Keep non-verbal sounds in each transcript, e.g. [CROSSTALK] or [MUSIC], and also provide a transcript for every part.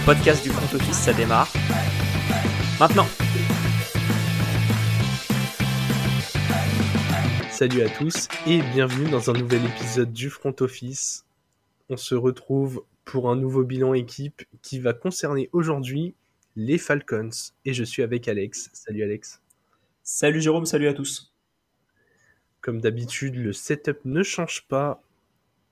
le podcast du front office, ça démarre. Maintenant Salut à tous et bienvenue dans un nouvel épisode du front office. On se retrouve pour un nouveau bilan équipe qui va concerner aujourd'hui les Falcons. Et je suis avec Alex. Salut Alex. Salut Jérôme, salut à tous. Comme d'habitude, le setup ne change pas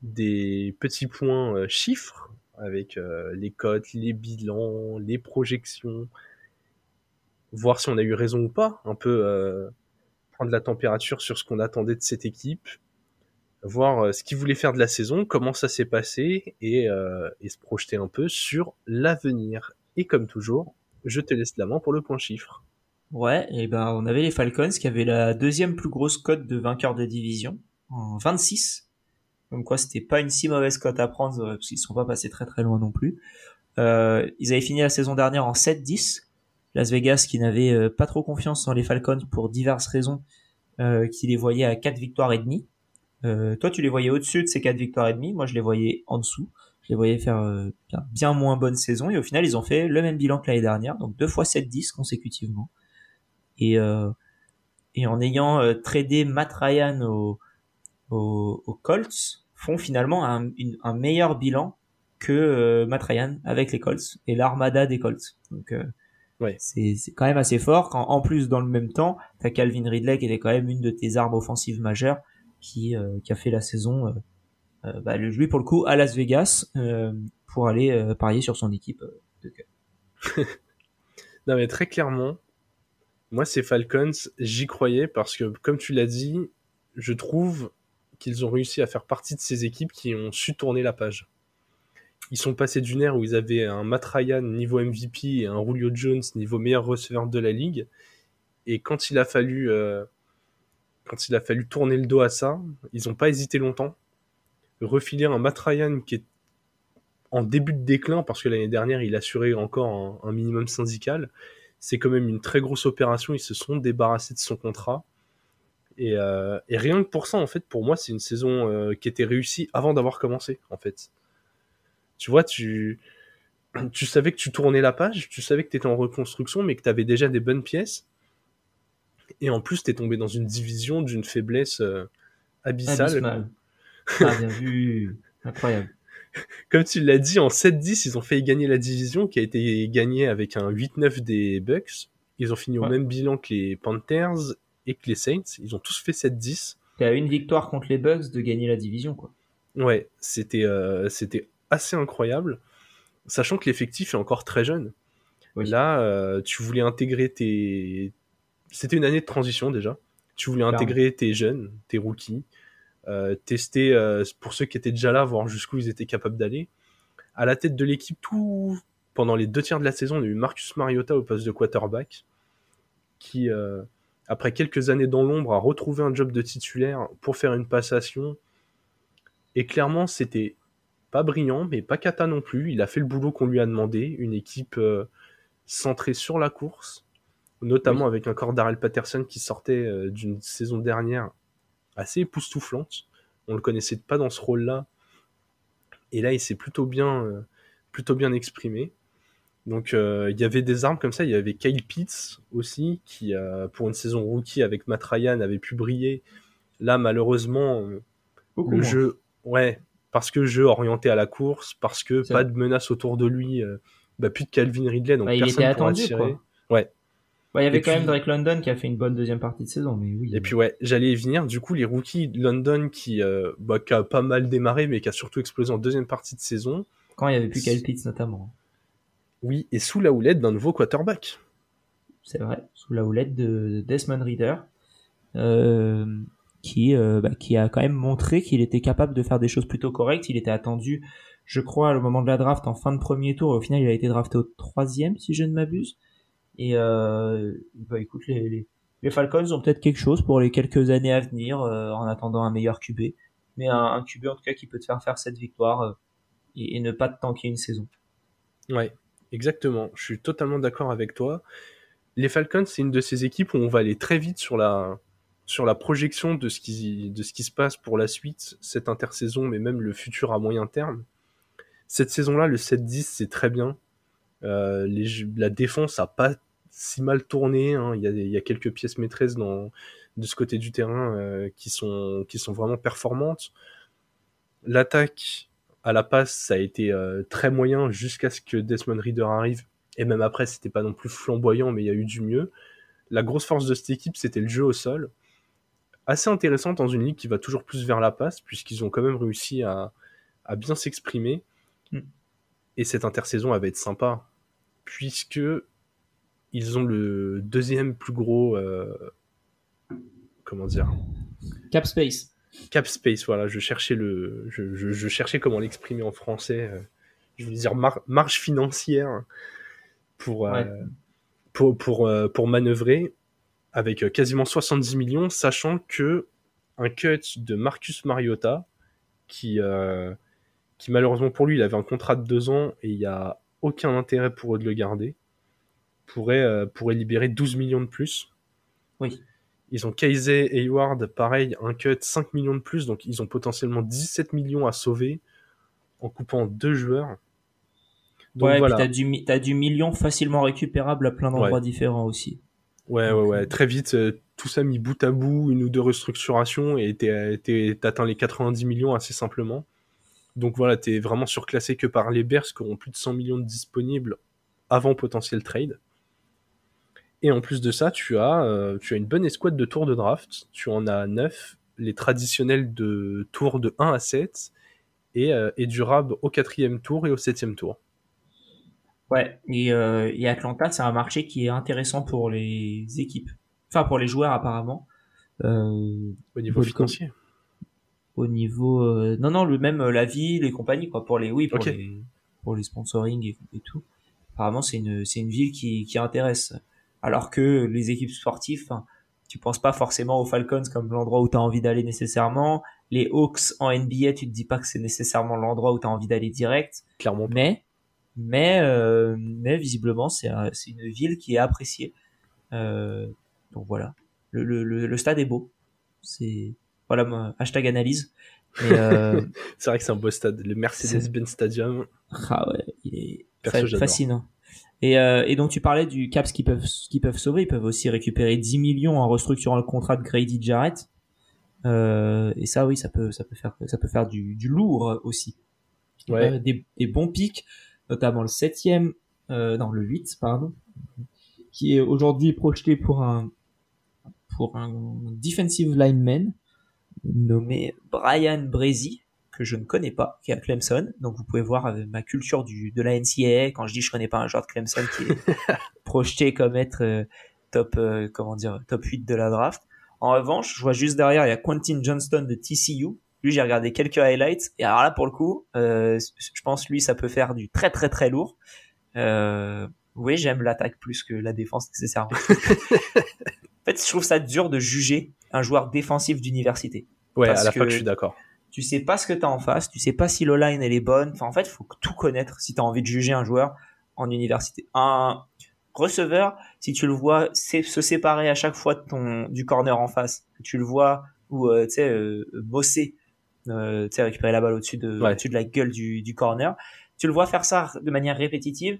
des petits points euh, chiffres avec euh, les cotes, les bilans, les projections, voir si on a eu raison ou pas, un peu euh, prendre la température sur ce qu'on attendait de cette équipe, voir ce qu'ils voulaient faire de la saison, comment ça s'est passé et, et, se projeter un peu sur l'avenir. Et comme toujours, je te laisse la main pour le point chiffre. Ouais, et ben on avait les Falcons qui avaient la deuxième plus grosse cote de vainqueur de division en 26 comme quoi c'était pas une si mauvaise cote à prendre euh, parce qu'ils sont pas passés très très loin non plus. Euh, ils avaient fini la saison dernière en 7-10. Las Vegas qui n'avait euh, pas trop confiance dans les Falcons pour diverses raisons, euh, qui les voyait à 4 victoires et demie. Euh, toi tu les voyais au-dessus de ces 4 victoires et demie, moi je les voyais en dessous. Je les voyais faire bien, bien, moins bonne saison et au final ils ont fait le même bilan que l'année dernière, donc deux fois 7-10 consécutivement. Et, et en ayant tradé Matt Ryan au, aux, Colts font finalement un, un meilleur bilan que euh, Matt Ryan avec les Colts et l'armada des Colts. Donc euh, ouais. c'est quand même assez fort quand en plus dans le même temps, t'as Calvin Ridley qui était quand même une de tes armes offensives majeures qui, euh, qui a fait la saison euh, bah, lui pour le coup à Las Vegas pour aller parier sur son équipe de cœur. [LAUGHS] non mais très clairement, moi ces Falcons, j'y croyais parce que comme tu l'as dit, je trouve qu'ils ont réussi à faire partie de ces équipes qui ont su tourner la page. Ils sont passés d'une ère où ils avaient un Matt Ryan niveau MVP et un Julio Jones niveau meilleur receveur de la ligue. Et quand il a fallu, euh, quand il a fallu tourner le dos à ça, ils n'ont pas hésité longtemps. Refiler un Matt qui est en début de déclin parce que l'année dernière il assurait encore un minimum syndical. C'est quand même une très grosse opération. Ils se sont débarrassés de son contrat. Euh, et, rien que pour ça, en fait, pour moi, c'est une saison euh, qui était réussie avant d'avoir commencé, en fait. Tu vois, tu, [CLEARS THROAT] tu savais que tu tournais la page, tu savais que tu étais en reconstruction, mais que tu avais déjà des bonnes pièces. Et en plus, tu es tombé dans une division d'une faiblesse euh, abyssale. [LAUGHS] Ah, bien vu. Incroyable. Comme tu l'as dit, en 7-10, ils ont fait gagner la division qui a été gagnée avec un 8-9 des Bucks. Ils ont fini au même bilan que les Panthers et que les Saints. Ils ont tous fait 7-10. T'es à une victoire contre les Bucks de gagner la division, quoi. Ouais, c'était euh, c'était assez incroyable, sachant que l'effectif est encore très jeune. Là, euh, tu voulais intégrer tes. C'était une année de transition déjà. Tu voulais intégrer tes jeunes, tes rookies, euh, tester pour ceux qui étaient déjà là, voir jusqu'où ils étaient capables d'aller. À la tête de l'équipe, tout pendant les deux tiers de la saison, on a eu Marcus Mariota au poste de quarterback, qui après quelques années dans l'ombre, a retrouvé un job de titulaire pour faire une passation. Et clairement, c'était pas brillant, mais pas cata non plus. Il a fait le boulot qu'on lui a demandé, une équipe euh, centrée sur la course, notamment avec un corps Darrell Patterson qui sortait euh, d'une saison dernière assez époustouflante. On le connaissait pas dans ce rôle-là. Et là, il s'est plutôt bien, euh, plutôt bien exprimé. Donc euh, il y avait des armes comme ça, il y avait Kyle Pitts aussi, qui euh, pour une saison rookie avec Matt Ryan avait pu briller. Là malheureusement, euh, le jeu, ouais, parce que jeu orienté à la course, parce que pas de menace autour de lui, bah, plus de Calvin Ridley, donc bah, personne il était attendu, Quoi. Ouais. Bah, il y avait quand même Drake London qui a fait une bonne deuxième partie de saison, mais oui. Et puis ouais, j'allais y venir. Du coup, les rookies London qui, bah, qui a pas mal démarré, mais qui a surtout explosé en deuxième partie de saison. Quand il y avait plus Kyle Pitts notamment. Oui, et sous la houlette d'un nouveau quarterback. C'est vrai, sous la houlette de Desmond Reader, euh, qui, euh, bah, qui a quand même montré qu'il était capable de faire des choses plutôt correctes. Il était attendu, je crois, au moment de la draft en fin de premier tour. Et au final, il a été drafté au troisième, si je ne m'abuse. Et euh, bah, écoute, les, les, Falcons ont peut-être quelque chose pour les quelques années à venir, euh, en attendant un meilleur QB. Mais un, un, QB en tout cas qui peut te faire faire cette victoire euh, et, et, ne pas te tanker une saison. Ouais, Exactement, je suis totalement d'accord avec toi. Les Falcons, c'est une de ces équipes où on va aller très vite sur la, sur la projection de ce, qui, de ce qui se passe pour la suite, cette intersaison, mais même le futur à moyen terme. Cette saison-là, le 7-10, c'est très bien. la défense a pas si mal tourné. Hein. Il, y a, quelques pièces maîtresses dans, de ce côté du terrain qui, sont, qui sont vraiment performantes. L'attaque à la passe, ça a été très moyen jusqu'à ce que Desmond Reader arrive. Et même après, c'était pas non plus flamboyant, mais il y a eu du mieux. La grosse force de cette équipe, c'était le jeu au sol. Assez intéressant dans une ligue qui va toujours plus vers la passe, puisqu'ils ont quand même réussi à, bien s'exprimer. Mm. Et cette intersaison, elle va être sympa, puisque ils ont le deuxième plus gros. Euh, comment dire? Cap Space. Cap Space, voilà, je cherchais, le, je, cherchais comment l'exprimer en français. Euh, je veux dire marge financière pour, euh, pour, pour, euh, pour manœuvrer avec quasiment 70 millions, sachant que un cut de Marcus Mariota, qui, qui malheureusement pour lui, il avait un contrat de deux ans et il n'y a aucun intérêt pour eux de le garder, pourrait, pourrait libérer 12 millions de plus. Oui. Ils ont Kaiser Hayward, pareil, un cut 5 millions de plus, donc ils ont potentiellement 17 millions à sauver en coupant deux joueurs. Donc, ouais, voilà. t'as du, as du million facilement récupérable à plein d'endroits différents aussi. Ouais, ouais, ouais. Euh, Très vite, euh, tout ça mis bout à bout, une ou deux restructurations, et t'atteins les 90 millions assez simplement. Donc voilà, t'es vraiment surclassé que par les Bears qui auront plus de 100 millions de disponibles avant potentiel trade. Et en plus de ça, tu as, euh, tu as une bonne escouade de tours de draft. Tu en as 9, les traditionnels de tours de 1 à 7, et, et du RAB au quatrième tour et au septième tour. Ouais, et, euh, et Atlanta, c'est un marché qui est intéressant pour les équipes. Enfin, pour les joueurs, apparemment. Euh, au niveau financier Au niveau... Euh, non, non, le même la ville et compagnie, quoi. Pour les... Oui, pour, les, pour les sponsoring et, et tout. Apparemment, c'est une, une ville qui, qui intéresse. Alors que les équipes sportives, tu penses pas forcément aux Falcons comme l'endroit où tu as envie d'aller nécessairement. Les Hawks en NBA, tu te dis pas que c'est nécessairement l'endroit où tu as envie d'aller direct. Clairement. Mais mais euh, mais visiblement c'est une ville qui est appréciée. Euh, donc voilà, le, le, le, stade est beau. C'est voilà hashtag analyse. Euh, [LAUGHS] c'est vrai que c'est un beau stade, le Mercedes-Benz Stadium. Ah ouais, il est fascinant. Et, euh, et donc tu parlais du Caps qui peuvent qui peuvent sauver, ils peuvent aussi récupérer 10 millions en restructurant le contrat de Grady Jarrett. Euh, et ça oui, ça peut ça peut faire ça peut faire du, du lourd aussi. Ouais. Euh, des, des bons pics notamment le septième, euh, non le 8, pardon, qui est aujourd'hui projeté pour un pour un defensive lineman nommé Brian Brazy, que je ne connais pas, qui est à Clemson. Donc vous pouvez voir avec ma culture du, de la NCAA, quand je dis je connais pas un joueur de Clemson qui est [LAUGHS] projeté comme être euh, top, euh, comment dire, top 8 de la draft. En revanche, je vois juste derrière, il y a Quentin Johnston de TCU, lui, j'ai regardé quelques highlights. Et alors là, pour le coup, euh, je pense lui, ça peut faire du très très très lourd. Euh, oui, j'aime l'attaque plus que la défense nécessairement. [LAUGHS] en fait, je trouve ça dur de juger un joueur défensif d'université. Ouais, à la fois, je suis d'accord. Tu sais pas ce que tu as en face, tu sais pas si l'O-line elle est bonne. Enfin, en fait, il faut tout connaître si tu as envie de juger un joueur en université. Un receveur, si tu le vois se séparer à chaque fois de ton du corner en face, tu le vois ou euh, tu sais euh, bosser euh, récupérer la balle au-dessus de, au-dessus de la gueule du, du corner. Tu le vois faire ça de manière répétitive.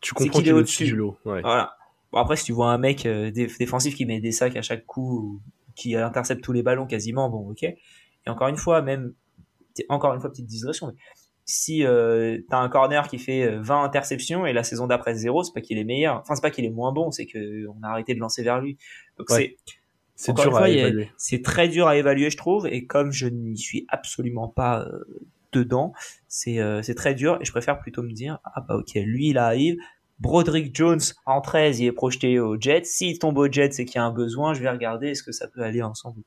Tu comprends qu'il est au-dessus du lot. Voilà. Bon, après, si tu vois un mec euh, défensif qui met des sacs à chaque coup, qui intercepte tous les ballons quasiment, bon, ok. Et encore une fois, même, encore une fois, petite digression, mais si euh, t'as un corner qui fait 20 euh, interceptions et la saison d'après zéro, c'est pas qu'il est meilleur. Enfin, c'est pas qu'il est moins bon, c'est que on a arrêté de lancer vers lui. Donc c'est c'est dur à évaluer. C'est très dur à évaluer, je trouve, et comme je n'y suis absolument pas euh, dedans, c'est euh, c'est très dur, et je préfère plutôt me dire, ah bah ok, lui il arrive, Broderick Jones en 13, il est projeté au Jets, s'il tombe au Jets et qu'il y a un besoin, je vais regarder est-ce que ça peut aller ensemble.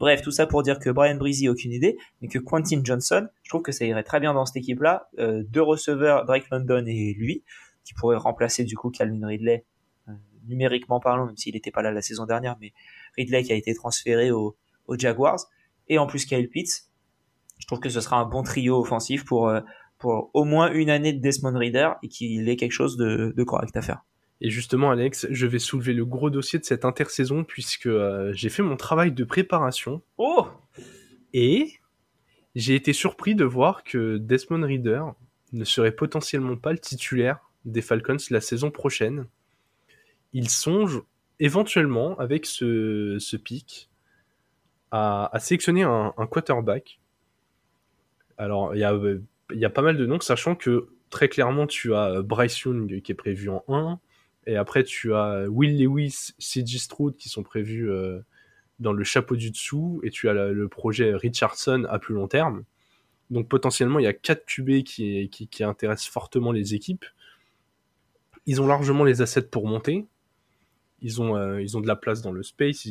Bref, tout ça pour dire que Brian Breezy, aucune idée, mais que Quentin Johnson, je trouve que ça irait très bien dans cette équipe-là. Euh, deux receveurs, Drake London et lui, qui pourraient remplacer du coup Calvin Ridley, euh, numériquement parlant, même s'il n'était pas là la saison dernière, mais Ridley qui a été transféré aux, Jaguars, et en plus Kyle Pitts. Je trouve que ce sera un bon trio offensif pour, euh, pour au moins une année de Desmond Reader et qu'il ait quelque chose de, correct à faire. Et justement, Alex, je vais soulever le gros dossier de cette intersaison puisque euh, j'ai fait mon travail de préparation. Oh Et j'ai été surpris de voir que Desmond Reader ne serait potentiellement pas le titulaire des Falcons la saison prochaine. Ils songent éventuellement, avec ce, ce pic, à, sélectionner un, quarterback. Alors, il y a, y a pas mal de noms, sachant que très clairement, tu as Bryce Young qui est prévu en 1, et après, tu as Will Lewis, C.J. Stroud qui sont prévus euh, dans le chapeau du dessous, et tu as le projet Richardson à plus long terme. Donc potentiellement, il y a 4 QB qui, qui, intéressent fortement les équipes. Ils ont largement les assets pour monter. Ils ont, euh, ils ont de la place dans le space.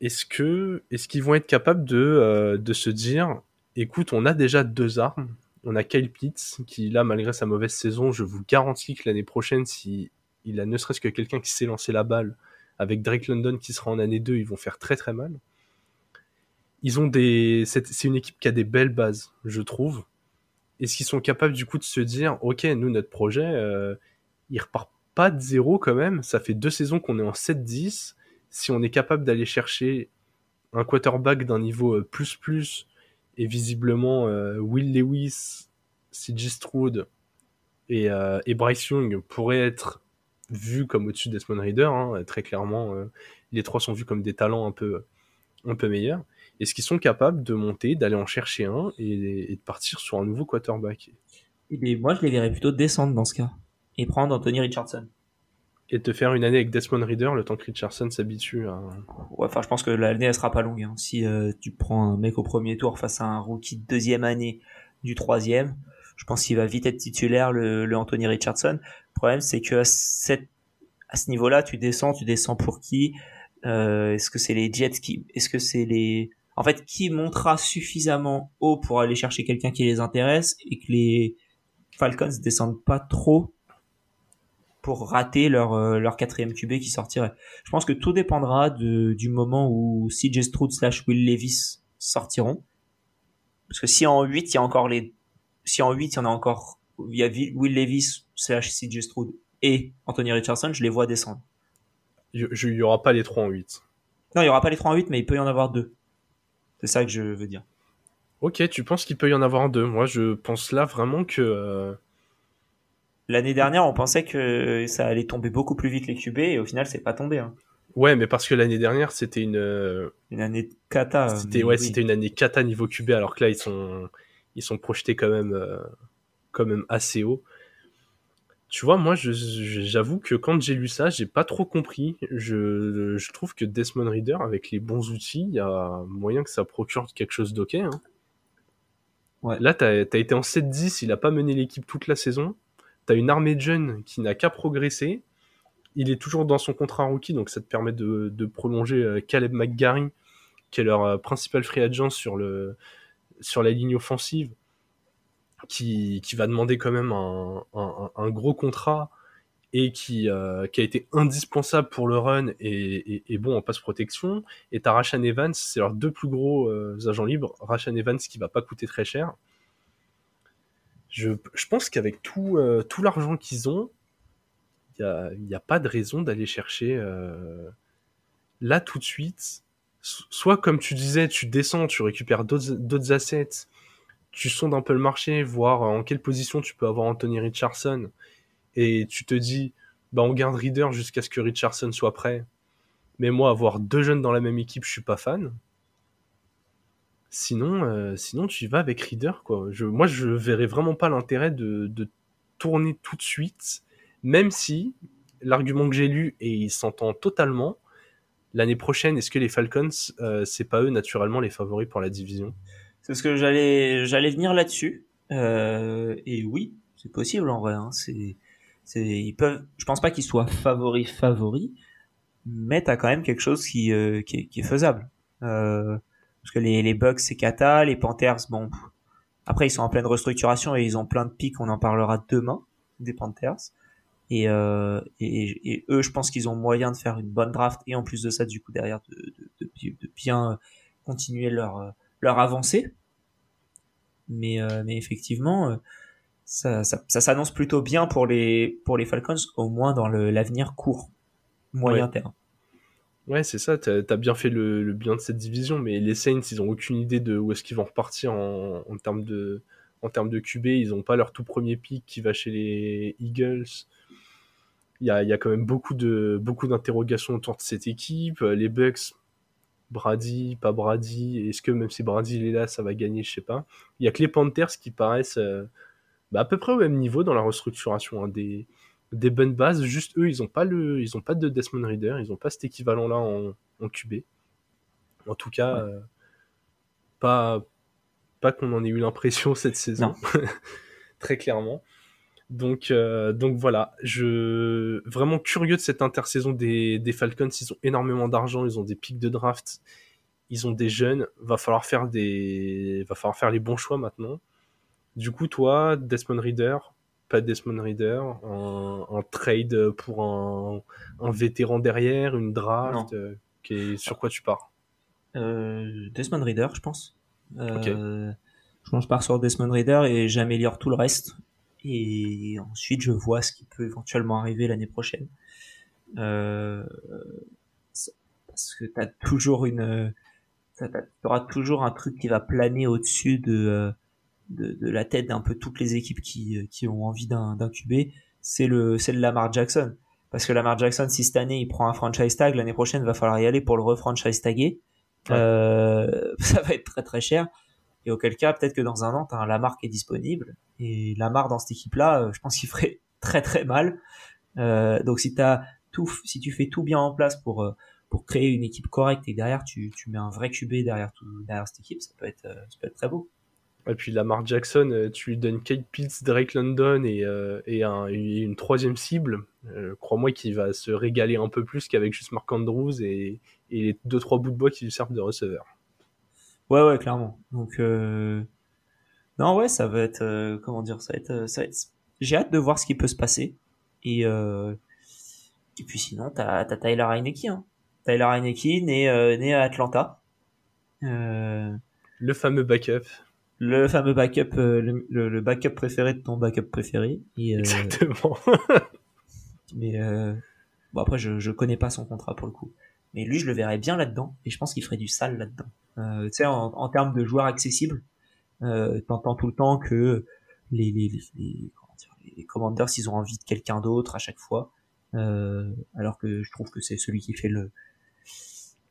Est-ce que est-ce qu'ils vont être capables de, euh, de se dire, écoute, on a déjà deux armes. On a Kyle Pitts qui, là, malgré sa mauvaise saison, je vous garantis que l'année prochaine, si il a ne serait-ce que quelqu'un qui sait lancer la balle, avec Drake London qui sera en année 2, ils vont faire très très mal ils ont des, c'est une équipe qui a des belles bases, je trouve. Est-ce qu'ils sont capables du coup de se dire, ok, nous notre projet, euh, il repart pas de zéro quand même. Ça fait deux saisons qu'on est en 7-10. Si on est capable d'aller chercher un quarterback d'un niveau euh, plus plus et visiblement euh, Will Lewis, CJ Stroud et, euh, et, Bryce Young pourraient être vus comme au-dessus d'Esmond Reader, hein, très clairement. les trois sont vus comme des talents un peu, un peu meilleurs. Est-ce qu'ils sont capables de monter, d'aller en chercher un et, de partir sur un nouveau quarterback? Et Moi, je les verrais plutôt descendre dans ce cas et prendre Anthony Richardson. Et te faire une année avec Desmond Reader le temps que Richardson s'habitue à. Ouais, enfin, je pense que l'année elle sera pas longue. Hein. Si euh, tu prends un mec au premier tour face à un rookie de deuxième année du troisième, je pense qu'il va vite être titulaire le, le Anthony Richardson. Le problème, c'est que à, cette, à ce niveau-là, tu descends, tu descends pour qui? Euh, Est-ce que c'est les Jets qui Est-ce que c'est les en fait, qui montera suffisamment haut pour aller chercher quelqu'un qui les intéresse et que les Falcons descendent pas trop? Pour rater leur, euh, leur quatrième QB qui sortirait. Je pense que tout dépendra de, du moment où CJ Stroud slash Will Levis sortiront. Parce que si en 8, il y a encore les, si en 8, il y en a encore, il y a Will Levis slash CJ Stroud et Anthony Richardson, je les vois descendre. Il y aura pas les 3 en 8. Non, il y aura pas les 3 en 8, mais il peut y en avoir deux. C'est ça que je veux dire. Ok, tu penses qu'il peut y en avoir deux? Moi, je pense là vraiment que. L'année dernière, on pensait que ça allait tomber beaucoup plus vite les QB et au final, c'est pas tombé. Hein. Ouais, mais parce que l'année dernière, c'était une. Euh, une année cata. C'était ouais, c'était une année cata niveau QB, alors que là, ils sont, ils sont projetés quand même, euh, quand même assez haut. Tu vois, moi, j'avoue que quand j'ai lu ça, j'ai pas trop compris. Je, je, trouve que Desmond Reader, avec les bons outils, il y a moyen que ça procure quelque chose d'ok. Hein. Ouais. Là, t'as as été en 7-10, il a pas mené l'équipe toute la saison. T'as une armée de jeunes qui n'a qu'à progresser. Il est toujours dans son contrat rookie, donc ça te permet de, prolonger euh, Caleb McGarry, qui est leur euh, principal free agent sur, le, sur la ligne offensive qui, va demander quand même un, gros contrat et qui, euh, qui, a été indispensable pour le run et, bon en passe protection. Et t'as Rashan Evans, c'est leurs deux plus gros agents libres. Rashan Evans qui va pas coûter très cher. Je, pense qu'avec tout, euh, tout l'argent qu'ils ont, il n'y a, pas de raison d'aller chercher là tout de suite. Soit comme tu disais, tu descends, tu récupères d'autres assets tu sondes un peu le marché, voir en quelle position tu peux avoir Anthony Richardson, et tu te dis, bah on garde Reader jusqu'à ce que Richardson soit prêt. Mais moi, avoir deux jeunes dans la même équipe, je suis pas fan. Sinon, euh, sinon tu y vas avec Reader, quoi. Je, moi, je verrais vraiment pas l'intérêt de, tourner tout de suite, même si l'argument que j'ai lu et il s'entend totalement. L'année prochaine, est-ce que les Falcons, euh, c'est pas eux naturellement les favoris pour la division? C'est ce que j'allais venir là-dessus. Euh, et oui, c'est possible en vrai. Hein. C'est c'est ils peuvent. Je pense pas qu'ils soient favoris favoris, mais t'as quand même quelque chose qui euh, qui, est, faisable. Euh, parce que les les Bucks c'est Kata, les Panthers bon. Après ils sont en pleine restructuration et ils ont plein de pics. On en parlera demain des Panthers. Et, euh, et, et, eux, je pense qu'ils ont moyen de faire une bonne draft et en plus de ça, du coup derrière de, de, de, de bien continuer leur leur avancée. Mais, euh, mais effectivement, euh, ça, ça, s'annonce plutôt bien pour les, pour les Falcons, au moins dans l'avenir court, moyen terme. Ouais, c'est ça, t'as as bien fait le, bien de cette division, mais les Saints, ils ont aucune idée de où est-ce qu'ils vont repartir en, termes de, en QB. Ils n'ont pas leur tout premier pick qui va chez les Eagles. Il y a, quand même beaucoup d'interrogations autour de cette équipe. Les Bucks, Brady, pas Brady. Est-ce que même si Brady est là, ça va gagner? Je sais pas. Il y a que les Panthers qui paraissent euh, bah, à peu près au même niveau dans la restructuration. Hein, des, des bonnes bases. Juste eux, ils n'ont pas le, ils ont pas de Desmond Reader. Ils n'ont pas cet équivalent-là en, en QB. En tout cas, euh, pas pas qu'on en ait eu l'impression [LAUGHS] cette saison, [LAUGHS] très clairement. Donc, euh, donc voilà, je vraiment curieux de cette intersaison des, des Falcons. Ils ont énormément d'argent, ils ont des pics de draft, ils ont des jeunes. Va falloir faire des, va falloir faire les bons choix maintenant. Du coup, toi, Desmond Reader, pas Desmond Reader, un, trade pour un, un, vétéran derrière, une draft, euh, qui sur quoi tu pars? Euh, Desmond Reader, je pense. Euh, je pense je pars sur Desmond Reader et j'améliore tout le reste. Et ensuite, je vois ce qui peut éventuellement arriver l'année prochaine. Parce que t'as toujours une, t'auras toujours un truc qui va planer au-dessus de, de, de, la tête d'un peu toutes les équipes qui, qui ont envie d'incuber. C'est le, c'est le Lamar Jackson. Parce que Lamar Jackson, si cette année il prend un franchise tag, l'année prochaine il va falloir y aller pour le refranchise taguer. Euh, [LAUGHS] ça va être très très cher. Et auquel cas, peut-être que dans un an, as un Lamar qui est disponible. Et Lamar dans cette équipe-là, euh, je pense qu'il ferait [LAUGHS] très très mal. Euh, donc si as tout, si tu fais tout bien en place pour euh, pour créer une équipe correcte et derrière tu, tu mets un vrai QB derrière tout, derrière cette équipe, ça peut être ça peut être très beau. Et puis Lamar Jackson, tu lui donnes Kate Pitts, Drake London et, et, un, une troisième cible. Crois-moi qu'il va se régaler un peu plus qu'avec juste Mark Andrews et, et les deux trois bouts de bois qui lui servent de receveur. Ouais, ouais, clairement. Donc, euh... non, ouais, ça va être, euh, comment dire, ça va être, euh, ça être... J'ai hâte de voir ce qui peut se passer. Et, euh... et puis sinon, t'as, as Tyler Heineke, hein. Tyler Heineke, né, euh, né à Atlanta. Euh... Le fameux backup. Le fameux backup, le, le, backup préféré de ton backup préféré. Et, Exactement. [LAUGHS] mais bon après, je, je connais pas son contrat pour le coup. Mais lui, je le verrais bien là-dedans, et je pense qu'il ferait du sale là-dedans. Euh, tu sais, en, en, termes de joueurs accessibles, euh, t'entends tout le temps que les, les, les, comment dire, les commanders, ils ont envie de quelqu'un d'autre à chaque fois, euh, alors que je trouve que c'est celui qui fait le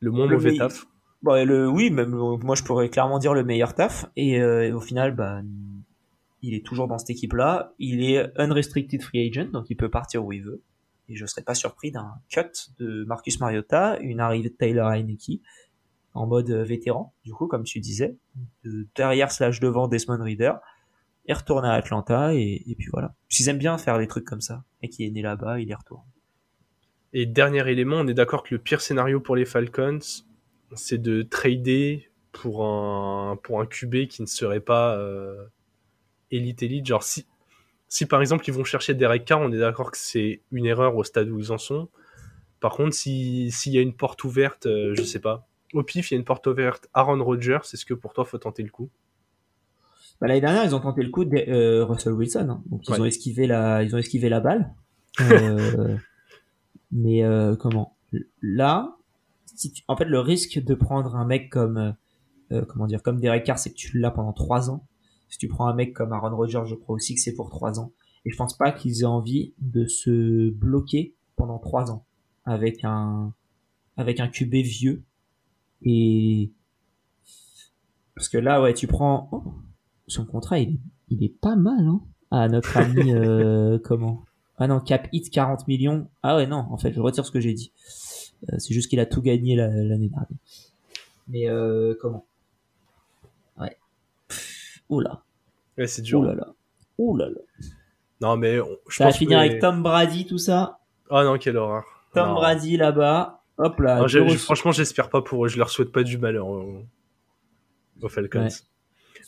le moins mauvais taf. Oui, même moi je pourrais clairement dire le meilleur taf, et, euh, au final, bah, il est toujours dans cette équipe-là. Il est unrestricted free agent, donc il peut partir où il veut et je serais pas surpris d'un cut de Marcus Mariota, une arrivée de Taylor Heineke en mode vétéran, du coup, comme tu disais, de derrière slash devant Desmond Reader, et retourne à Atlanta, et, puis voilà. Ils aiment bien faire des trucs comme ça, et qui est né là-bas, il y retourne. Et dernier élément, on est d'accord que le pire scénario pour les Falcons, c'est de trader pour un, pour un QB qui ne serait pas euh, élite élite. Genre, si, si par exemple ils vont chercher Derek Carr, on est d'accord que c'est une erreur au stade où ils en sont. Par contre, s'il y a une porte ouverte, euh, je sais pas, au pif, il y a une porte ouverte Aaron Rodgers, est-ce que pour toi faut tenter le coup bah, L'année dernière, ils ont tenté le coup de euh, Russell Wilson, hein. donc ils ont esquivé la, ils ont esquivé la balle. [LAUGHS] Euh, mais comment? Là, en fait, le risque de prendre un mec comme, comment dire, comme Derek Carr, c'est que tu l'as pendant trois ans si tu prends un mec comme Aaron Rodgers, je crois aussi que c'est pour trois ans. Et je pense pas qu'ils aient envie de se bloquer pendant trois ans avec un avec un QB vieux. Et parce que là, ouais, tu prends oh, son contrat, il est, il est pas mal, hein. À notre [LAUGHS] ami euh, comment? Ah non, cap hit 40 millions. Ah ouais, non, en fait, je retire ce que j'ai dit. Euh, c'est juste qu'il a tout gagné l'année dernière. Mais euh, comment? Oula. Ouais, c'est dur. Oula là. Oula là. Non, mais je ça va finir avec Tom Brady, tout ça? Oh non, quelle horreur. Tom Brady là-bas. Hop là. Non, franchement, j'espère pas pour eux. Je leur souhaite pas du malheur aux, Falcons.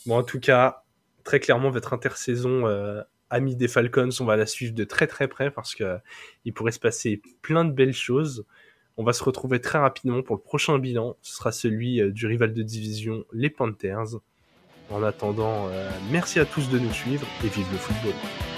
Bon, en tout cas, très clairement, votre intersaison euh, amis des Falcons, on va la suivre de très très près parce que il pourrait se passer plein de belles choses. On va se retrouver très rapidement pour le prochain bilan. Ce sera celui euh, du rival de division, les Panthers. En attendant, euh, merci à tous de nous suivre et vive le football.